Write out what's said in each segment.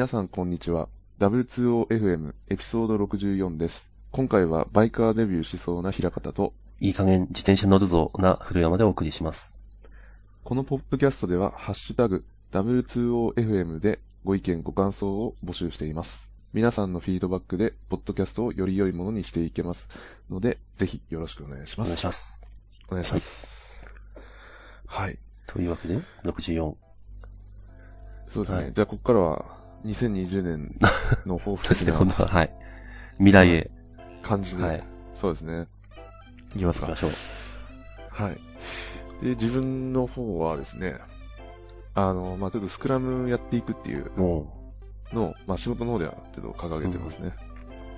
皆さんこんにちは。W2OFM エピソード64です。今回はバイカーデビューしそうな平方と、いい加減自転車乗るぞな古山でお送りします。このポッドキャストでは、ハッシュタグ W2OFM でご意見ご感想を募集しています。皆さんのフィードバックで、ポッドキャストをより良いものにしていけますので、ぜひよろしくお願いします。お願いします。お願いします。はい。というわけで、64。そうですね。はいじゃあ、ここからは、2020年の抱負 ですね、的な今度は、はい。未来へ、感じで、はい。そうですね。いきますか行きま。しょう。はい。で、自分の方はですね、あの、まあちょっとスクラムやっていくっていうものを、まあ仕事の方ではちょっと掲げてますね。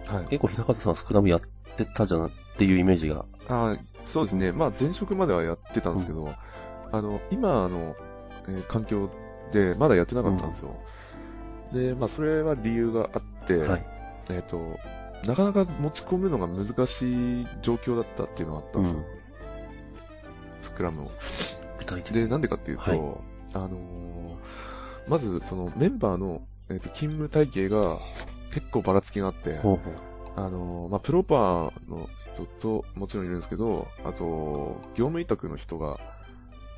はう、い。結構平方さんスクラムやってたじゃなっていうイメージが。あそうですね。まあ前職まではやってたんですけど、あの、今の、えー環境でまだやってなかったんですよ。で、まあそれは理由があって、はい。えっ、と、なかなか持ち込むのが難しい状況だったっていうのがあったんですよ。スクラムを。で、なんでかっていうと、はいあのーまず、そのメンバーの、えーと勤務体系が結構ばらつきがあって、ほうほう。あのーまあ、プロパーの人ともちろんいるんですけど、あと、業務委託の人が、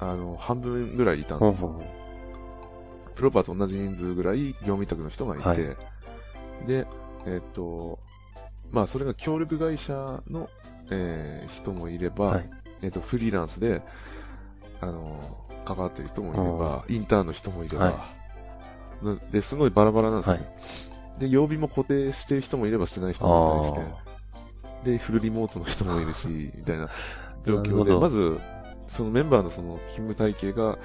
あの、半分ぐらいいたんですよ。ほうほう。プロパーと同じ人数ぐらい業務委託の人がいて、はい。で、えっ、と、まあ、それが協力会社の、えー人もいれば、はい。えっ、と、フリーランスで、あの、関わってる人もいれば、インターンの人もいれば、はなで、すごいバラバラなんですね。い。で、曜日も固定してる人もいればしてない人あもいたりあして、で、フルリモートの人もいるし、みたいな状況で、まず、そのメンバーのその勤務体系が、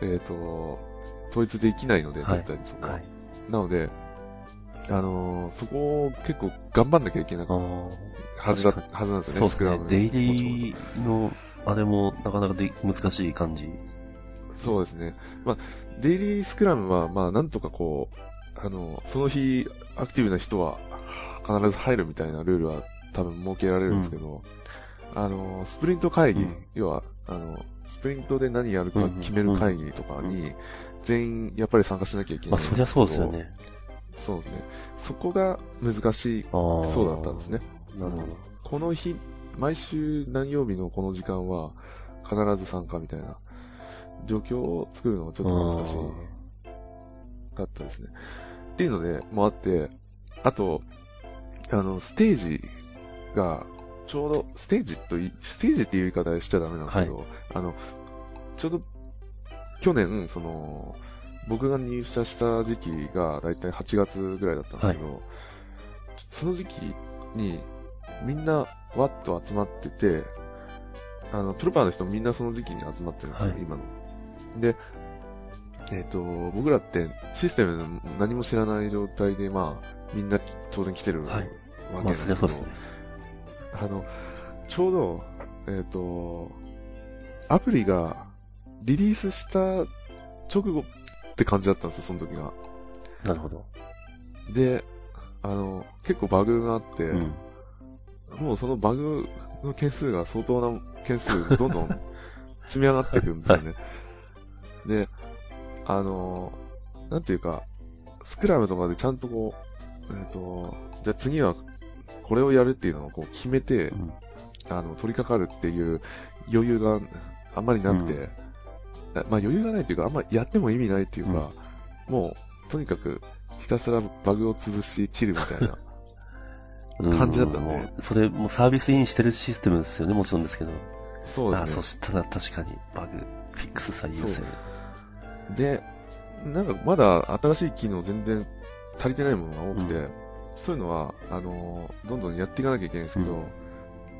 えっ、と、統一できないので、はい絶対にそこは。はい。なので、あのーそこを結構頑張んなきゃいけなあかあ。はずだ、確はずなんですよね、そうですね。デイリーの、あれもなかなかで難しい感じ。とそうですね。まあ、デイリースクラムは、まあ、なんとかこう、あの、その日、アクティブな人は必ず入るみたいなルールは多分設けられるんですけど、あの、スプリント会議、うん要は、あの、スプリントで何やるか決める会議とかに、全員やっぱり参加しなきゃいけない。まあ、そりゃそうですよ。ね。そうですね。そこが難しい。そうだったんですね。なるほど。この日、毎週何曜日のこの時間は必ず参加みたいな状況を作るのがちょっと難しかったですね。っていうので、もあって、あと、あの、ステージが、ちょうど、ステージとい、ステージっていう言い方しちゃダメなんですけど、あの、ちょうど、去年、その、僕が入社した時期がだいたい8月ぐらいだったんですけど、その時期にみんなわっと集まってて、あの、プロパーの人もみんなその時期に集まってるんですよ、はい今の。で、えっ、と、僕らってシステム何も知らない状態で、まあ、みんな当然来てるわけですけど、そりゃそうですね。あの、ちょうど、えっ、と、アプリがリリースした直後って感じだったんですよ、その時が。なるほど。で、あの、結構バグがあって、うん。もうそのバグの件数が相当な件数、どんどん積み上がっていくんですよね。で、あの、なんていうか、スクラムとかでちゃんとこう、えっ、と、じゃあ次はこれをやるっていうのをこう決めて、うんあの、取り掛かるっていう余裕があんまりなくて、あまあ余裕がないっていうか、あんまりやっても意味ないっていうか、もう、とにかくひたすらバグを潰し切るみたいな。感じだったんでうもうそれ、もうサービスインしてるシステムですよね、もちろんですけど。あ、そうですねそ。したら確かにバグ、フィックス最優先。で、なんかまだ新しい機能全然足りてないものが多くて、うそういうのは、あのーどんどんやっていかなきゃいけないんですけど、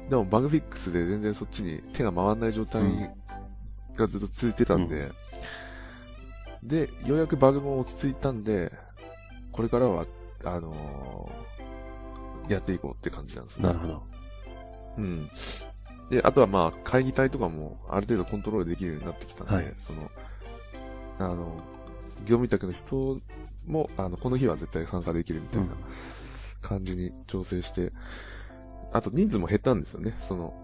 でもバグフィックスで全然そっちに手が回らない状態うんがずっと続いてたんで、で、ようやくバグも落ち着いたんで、これからは、あのーやっていこうって感じなんですね。なるほど。うん。で、あとはまあ、会議体とかもある程度コントロールできるようになってきたんで、はいその、あの、業務委託の人も、あの、この日は絶対参加できるみたいな感じに調整して、あと人数も減ったんですよね、その、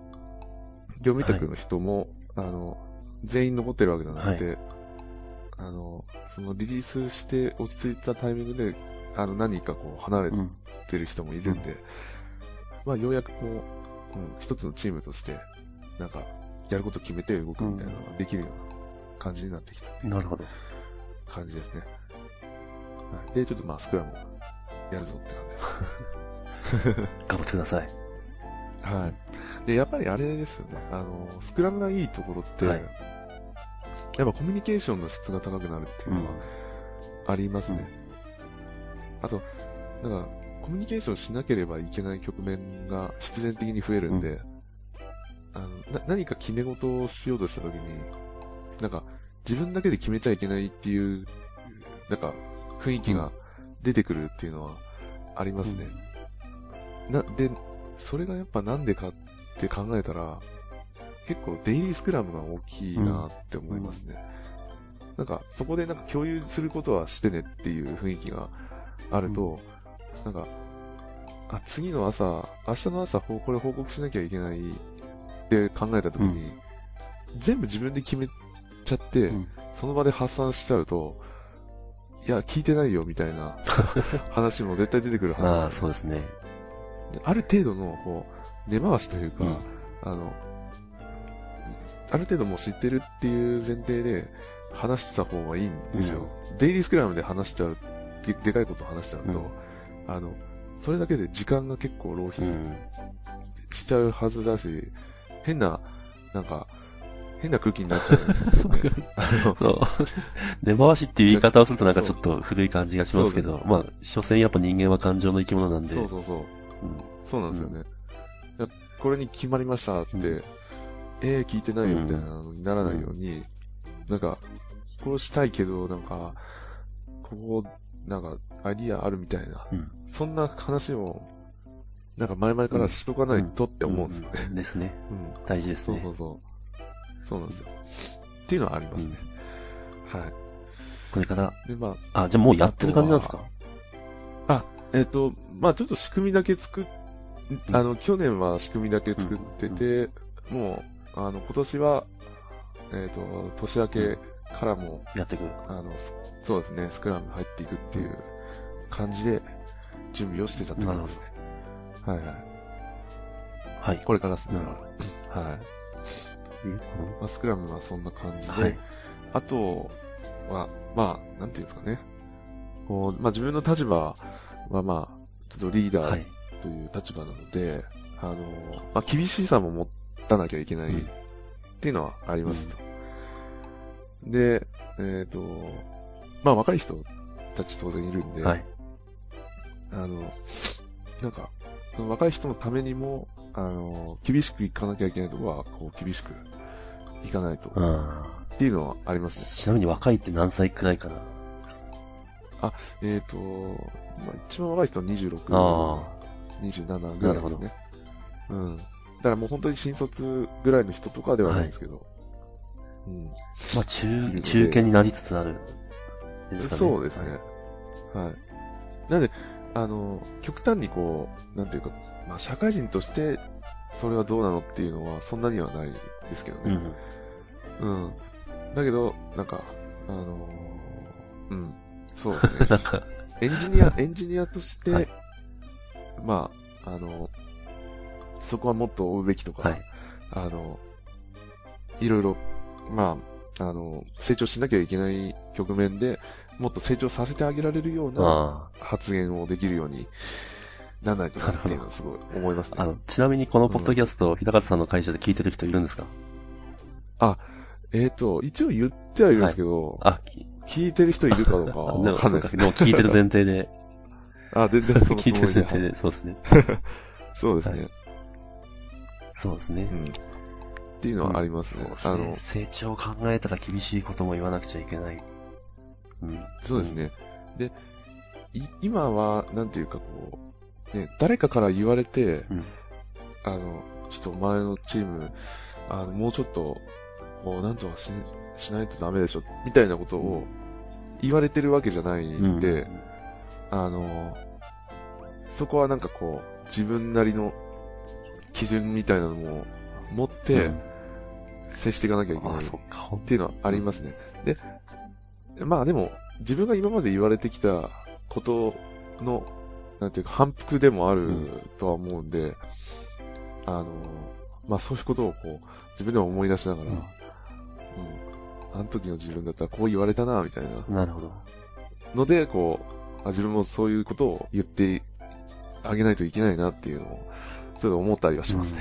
業務委託の人も、あの、全員残ってるわけじゃなくて、あの、そのリリースして落ち着いたタイミングであの、何人かこう、離れうん。てる人もいるんで、まあ、ようやくこう、うん、一つのチームとして、なんか、やること決めて動くみたいなのができるような感じになってきたっていうなるほど。感じですね。はい、で、ちょっとまあ、スクラムやるぞって感じです。頑張ってください。はい。で、やっぱりあれですよね。あの、スクラムがいいところって、はいやっぱコミュニケーションの質が高くなるっていうのはありますね。あと、なんか、コミュニケーションしなければいけない局面が必然的に増えるんで、あのな何か決め事をしようとしたときに、なんか、自分だけで決めちゃいけないっていう、なんか、雰囲気が出てくるっていうのはありますね。な、で、それがやっぱなんでかって考えたら、結構デイリースクラムが大きいなって思いますね。なんか、そこでなんか共有することはしてねっていう雰囲気があると、なんか、あ、次の朝、明日の朝、ほこれ報告しなきゃいけないって考えたときに、全部自分で決めちゃって、うん。その場で発散しちゃうと、いや、聞いてないよみたいな 話も絶対出てくるああ、はずですそうですね。である程度の、こう、根回しというか、うんあの、ある程度もう知ってるっていう前提で話してた方がいいんですよ。デイリースクラムで話しちゃう、ででかいこと話しちゃうと、うんあの、それだけで時間が結構浪費うん。しちゃうはずだし、変な、なんか、変な空気になっちゃうんですよね。そう。根回しっていう言い方をするとなんかちょっと古い感じがしますけど、まあ、所詮やっぱ人間は感情の生き物なんで。そうそうそう。うんそうなんですよね。いやこれに決まりました、つって、えー、聞いてないよ、みたいなのにならないように、なんか、こうしたいけど、なんか、ここ、なんか、アイディアあるみたいな、うんそんな話を、なんか前々からしとかないとって思うんですよね。うんですね。うん。大事ですね。そうそうそう。そうなんですよ。っていうのはありますね。はこれから、い。で、まあ、あ、じゃあもうやってる感じなんですか？えっ、と、まあちょっと仕組みだけ作っ、うんあの、去年は仕組みだけ作ってて、もう、あの、今年は、えっ、と、年明けからも、やっていく。あの、すそうですね、スクラム入っていくっていう感じで、準備をしてたって感じですね。はいはい。はい。これからですね。なるほはい。ど。まあ、スクラムはそんな感じで、はい。あとは、まあ、なんていうんですかね。こう、まあ自分の立場はまあ、ちょっとリーダーはい。という立場なので、あの、まあ、厳しさも持たなきゃいけないうんっていうのはありますと。で、えっ、と、まあ、若い人たち当然いるんで、はい。あの、なんか、その若い人のためにも、あの、厳しくいかなきゃいけないところは、こう、厳しくいかないと。あっていうのはありますね。ちなみに若いって何歳くらいかな？えっ、と、まあ、一番若い人は26、あ27ぐらいですね。うん。だからもう本当に新卒ぐらいの人とかではないんですけど。うん。あ。まあ、中中堅になりつつある。ですかね。そうですね。はい。なんで、あの、極端にこう、なんていうか、まあ、社会人として、それはどうなのっていうのは、そんなにはないですけどはい。うね。ん。うん。だけど、なんか、あのーうん。そうですね。なんか、エンジニア、エンジニアとして、はいまあ、あの、そこはもっと追うべきとか、はい。あの、いろいろ、まあ、あの、成長しなきゃいけない局面で、もっと成長させてあげられるようなあ発言をできるようにならないとなっていうのはすごい思いますね。あ。あの、ちなみにこのポッドキャスト、日高さんの会社で聞いてる人いるんですか？えっ、と、一応言ってはいるんですけど、あ、き聞いてる人いるかどうか かんないででも聞いてる前提で、あ、全然そのつ 聞いて。る前提で、そうですね。そうですね。そうですねう。ん。っていうのはありますね。そうですあのね。、成長を考えたら厳しいことも言わなくちゃいけない。うん。そうですね。で、い今は、なんていうかこう、ね、誰かから言われて、うん。あの、ちょっとお前のチーム、あの、もうちょっと、こう、なんとかししないとダメでしょ、みたいなことを言われてるわけじゃないんで、うんあの、そこはなんかこう、自分なりの基準みたいなのも持ってうん接していかなきゃいけないあ、っていうのはありますね。で、まあでも、自分が今まで言われてきたことの、なんていうか、反復でもあるうんとは思うんで、あの、まあ、そういうことをこう、自分でも思い出しながら、ううんん。あの時の自分だったらこう言われたな、みたいななるほど。ので、こう、あ自分もそういうことを言ってあげないといけないなっていうのを、ちょっと思ったりはしますね。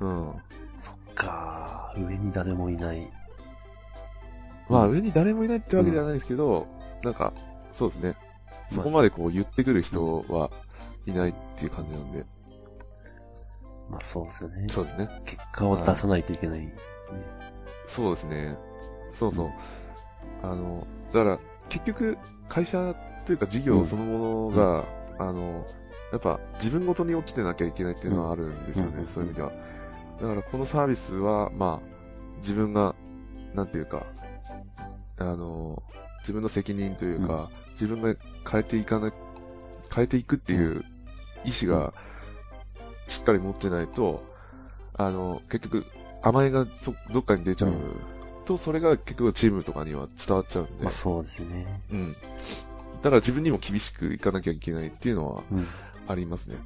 うん。そっか上に誰もいない。まあ、うん上に誰もいないってわけではないですけど、なんか、そうですね。そこまでこう言ってくる人はいないっていう感じなんで、まあそうですよね。そうですね。結果を出さないといけない。そうですね。そうそう。あの、だから、結局、会社というか事業そのものが、あの、やっぱ自分ごとに落ちてなきゃいけないっていうのはあるんですよね、うんそういう意味では。だからこのサービスは、まあ、自分が、なんていうか、あの、自分の責任というか、自分が変えていかな、変えていくっていう意思がしっかり持ってないと、あの、結局、甘えがそどっかに出ちゃうと、それが結局チームとかには伝わっちゃうんでまあ、そうですね。うん。だから自分にも厳しくいかなきゃいけないっていうのはうん。ありますね。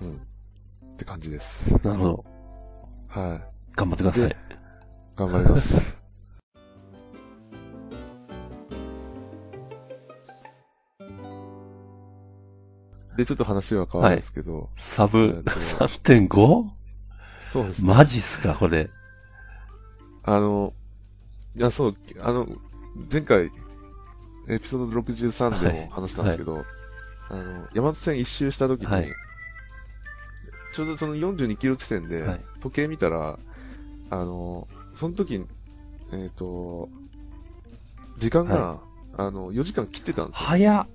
うん。って感じです。なるほど。はい。頑張ってくださいで。頑張ります。で、ちょっと話は変わるんですけど、サブ？えっと 3.5? そうですね。マジっすか、これ？あの、いや、そう、あの、前回、エピソード63でも話したんですけど、あの、山手線一周した時に、はいちょうどその42キロ地点ではい、時計見たら、あの、その時、えっ、と、時間が、あの、4時間切ってたんですよ。早っ。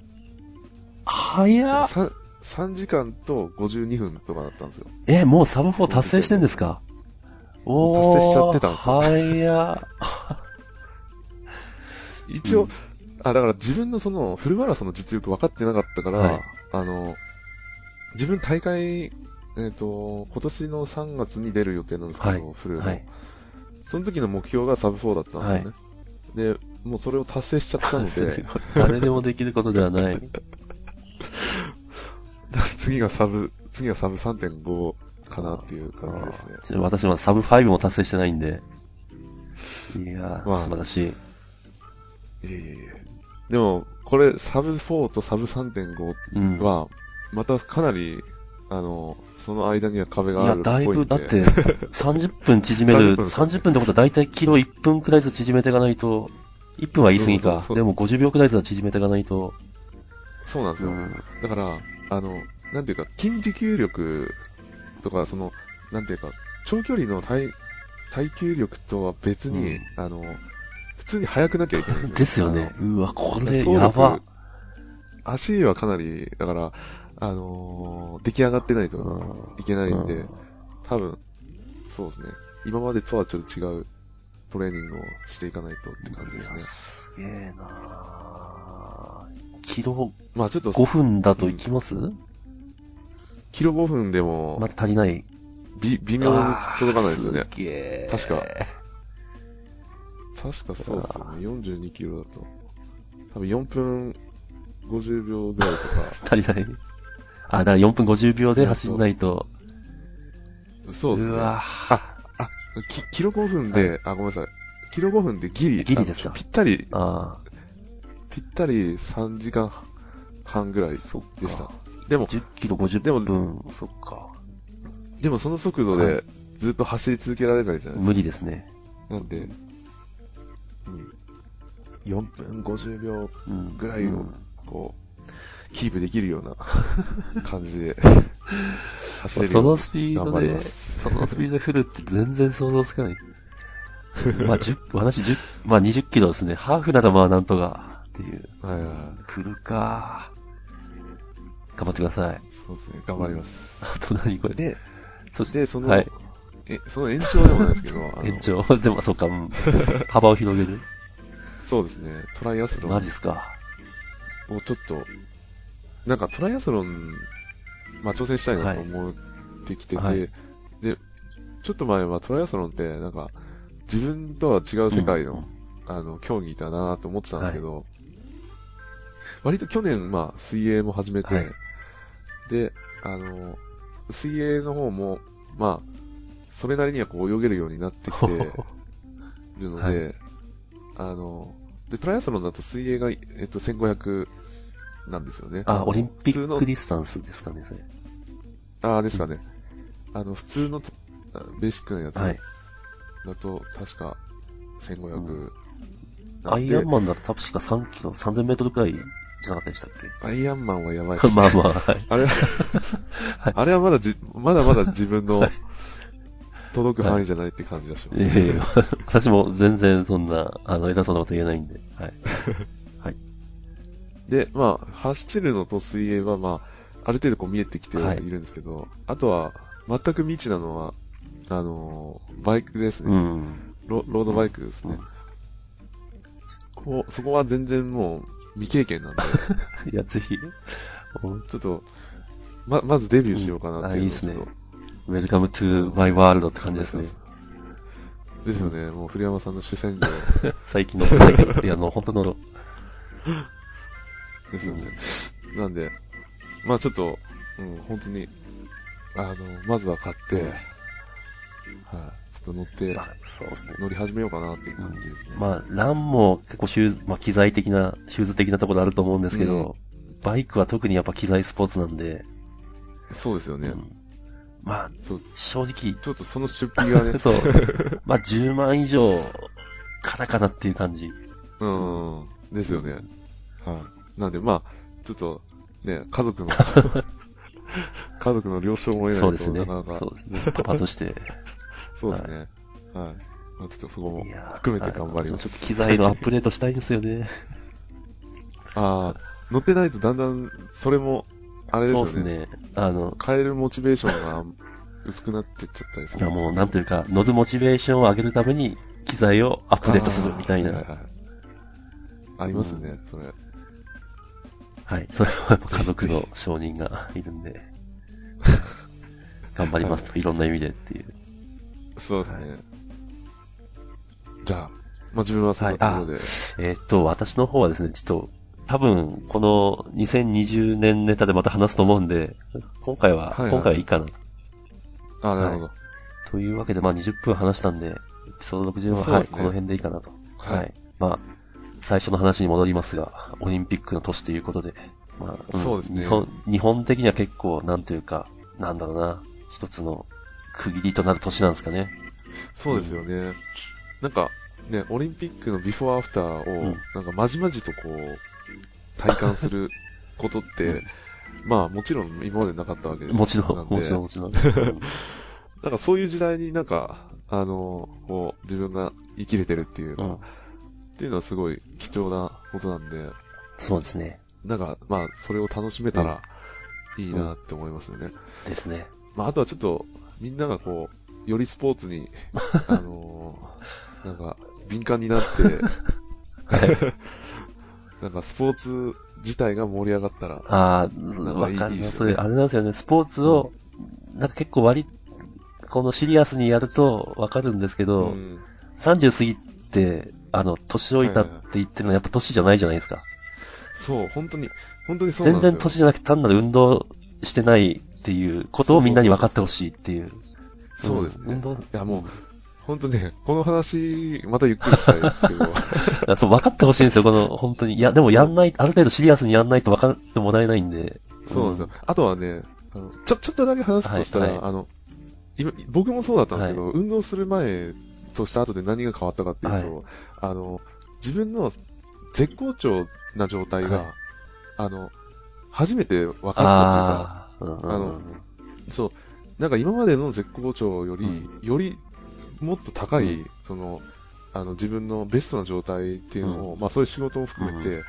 早っ。3, 3時間と52分とかだったんですよ。え、もうサブ4達成してんですか？おー。達成しちゃってたんですよ早っ。一応、うんあ、だから自分のそのフルマラソンの実力分かってなかったから、はいあの、自分大会、えっ、と、今年の3月に出る予定なんですけど、はいフルの、はい。その時の目標がサブ4だったんですよね。で、もうそれを達成しちゃったので、誰でもできることではない。次がサブ、次がサブ3.5かなっていう感じですね。ちなみに私はサブ5も達成してないんで。いやー、まあ素晴らしい。いえいえいえ。でも、これ、サブ4とサブ3.5うん。は、またかなり、あの、その間には壁いや、があるっぽだいぶ。だって、30分縮める、30分30分ってことはだいたいキロ1分くらいずつ縮めていかないと、1分は言い過ぎか。そうそうそうでも50秒くらいずつは縮めていかないと、そうなんですよ。うん。だから、あの、なんていうか、筋持久力とか、その、なんていうか、長距離の耐、耐久力とは別に、うんあの、普通に速くなきゃいけないんでですよ。すよね。うわ、こ。れ、やば。足はかなり、だから、あのー出来上がってないとうんいけないんで、うん多分、そうですね。今までとはちょっと違うトレーニングをしていかないとって感じですね。すげえなキロまあちょっと、5分だといきます、キロ5分でも、まだ足りない。び微妙に届かないですよね。すげえ。確か確かそうですよね。42キロだと。多分4分50秒ぐらいと 足りない？あ、だから4分50秒で走んないと。か。そうですね。わあ、きキロ5分で、あ、ごめんなさい。キロ5分でギリ。ギリですか？ぴったり、あぴったり3時間半ぐらい。でした。でも、10キロ50でも分。そっか。でもその速度はでずっと走り続けられないじゃないですか。無理ですね。なんで、うん。4分50秒、うん。ぐらいをうんこう、キープできるような 感じで走れるそのスピードですそのスピードで振るって全然想像つかない。まあ、10、私10、まあ20キロですね。ハーフならまあなんとかっていう。はいはい。振るか。頑張ってください。そうですね。頑張ります。あと何これ？で、そして、で、その、はいえ、その延長でもないですけど、延長？でも、そうか、うん。幅を広げる？そうですね。トライアスロンマジっすか。をちょっと、なんかトライアスロン、まあ挑戦したいなと思ってきてて、はいで、ちょっと前はトライアスロンって、なんか、自分とは違う世界の、あの、競技だなと思ってたんですけど、割と去年、まあ、水泳も始めて、はいで、あの、水泳の方も、まあ、それなりにはこう泳げるようになってきてるので、はいあの、で、トライアスロンだと水泳が、えっと、1500なんですよね。あ、オリンピックディスタンスですかね、それ。ああ、ですかね。あの、普通のベーシックなやつだはい。と、確か1500うなんで。アイアンマンだと確か3キロ、3000メートルくらいじゃなかったでしたっけ？アイアンマンはやばいっす、ね。まあまあ、はい。あれは、あれはまだじ、まだまだ自分の届く範囲じゃないって感じがします。ええ私も全然そんな、あの、偉そうなこと言えないんで。はい。で、まあ、走るのと水泳は、まあ、ある程度こう見えてきてはいいるんですけど、あとは、全く未知なのは、あのーバイクですね。うん。ロロードバイクですね。こう、そこは全然もう未経験なんで、いや、ぜひ、おちょっと、ま、まずデビューしようかなっていううん。あいいっすね。 Welcome to my world って感じですね。ですよね。もう古山さんの主戦場。最近の、最近って、あの、本当の、ですよね。なんで、まあちょっと、うん、本当に、あの、まずは買って、はい、ちょっと乗ってま、あ、そうですね。乗り始めようかなっていう感じですね。まあ、ランも結構シューズ、まあ、機材的な、シューズ的なところあると思うんですけど、バイクは特にやっぱ機材スポーツなんで、そうですよね。うんまあ、そう、正直、ちょっとその出費がね、そう、まあ、10万以上からかなっていう感じ。うん、ですよね。はい。なんで、まあ、ちょっと、ね、家族の、家族の了承も得ないとそうですね。なかなかそうですね。パパとして。そうですね。はい。まあ、ちょっとそこも含めて頑張ります。ちょっと機材のアップデートしたいですよね。ああ、乗ってないとだんだん、それも、あれですよね。そうですね。あの、変えるモチベーションが薄くなってっちゃったりする。いやもう、なんていうか、乗るモチベーションを上げるために、機材をアップデートするみたいな。はいはいはいありますね、それ。はい。それはやっぱ家族の承認がいるんで、頑張りますと、いろんな意味でっていう。そうですね。じゃあ、まあ自分はそんなところで。えーっと、私の方はですね、ちょっと、多分、この2020年ネタでまた話すと思うんで、今回は、はいはい今回はいいかなと。ああ、なるほど。というわけで、まあ20分話したんで、エピソード60は、はい、この辺でいいかなと。はいはい。まあ、最初の話に戻りますが、オリンピックの年ということで、まあ、んそうですね日本、日本的には結構、なんというか、なんだろうな、一つの区切りとなる年なんですかね。そうですよね。なんか、ね、オリンピックのビフォーアフターを、うんなんかまじまじとこう、体感する ことって、うんまあもちろん今までなかったわけです。もちろん、なんでもちろん、もちろん。なんかそういう時代になんか、あの、こう、自分が生きれてるっていうか、うんっていうのはすごい貴重なことなんで、そうですね。なんか、まあ、それを楽しめたらいいなって思いますよね。ですね。まあ、あとはちょっと、みんながこう、よりスポーツに、あのーなんか、敏感になって、なんかスポーツ自体が盛り上がったら、ああ、わかります。いいあれなんですよね。スポーツを、なんか結構割り、このシリアスにやるとわかるんですけど、ん、30過ぎて、あの、年老いたって言ってるのはやっぱ年じゃないじゃないですか。そう、本当に、本当にそうなんですよ。全然年じゃなくて単なる運動してないっていうことをみんなに分かってほしいっていう。そうですね。ん運動、いや、もう、本当ね、この話、またゆっくりしたいですけど、う、そう、分かってほしいんですよ、この、本当に。いや、でもやんない、ある程度シリアスにやんないと分かってもらえないんで。そうなんですよ。あとはね、あの、ちょ、ちょっとだけ話すとしたら、はいはいあの、今、僕もそうだったんですけど、運動する前とした後で何が変わったかっていうと、あの、自分の絶好調な状態が、はいあの、初めて分かったああ、うんうんうんあのそう、なんか今までの絶好調より、よりもっと高い、うんその、あの、自分のベストな状態っていうのを、うまあそういう仕事も含めて、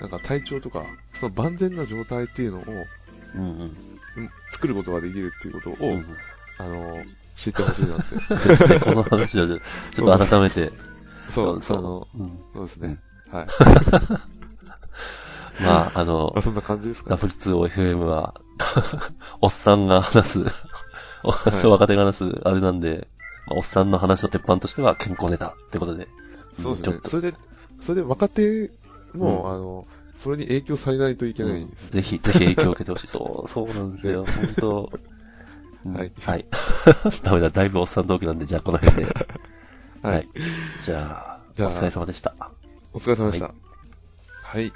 なんか体調とか、その万全な状態っていうのを、うんうん。うん作ることができるっていうことを、うんうんあの、知ってほしいなって。で この話をちょっと改めて。そう、その、うんそうですね。はい。まあ、あのまあ、、そんな感じですか、ね。W2OFM は、おっさんが話す、若手が話す、あれなんで、まあおっさんの話の鉄板としては健康ネタってことで。そうですねそれで、それで若手もう、うんあの、それに影響されないといけないです。ぜひ、ぜひ影響を受けてほしい。そう、そうなんですよ。本当うんはいはい。ダメだ、だいぶおっさん同期なんで、じゃあこの辺で。はい。じゃあ、じゃあお疲れ様でした。お疲れ様でした。はい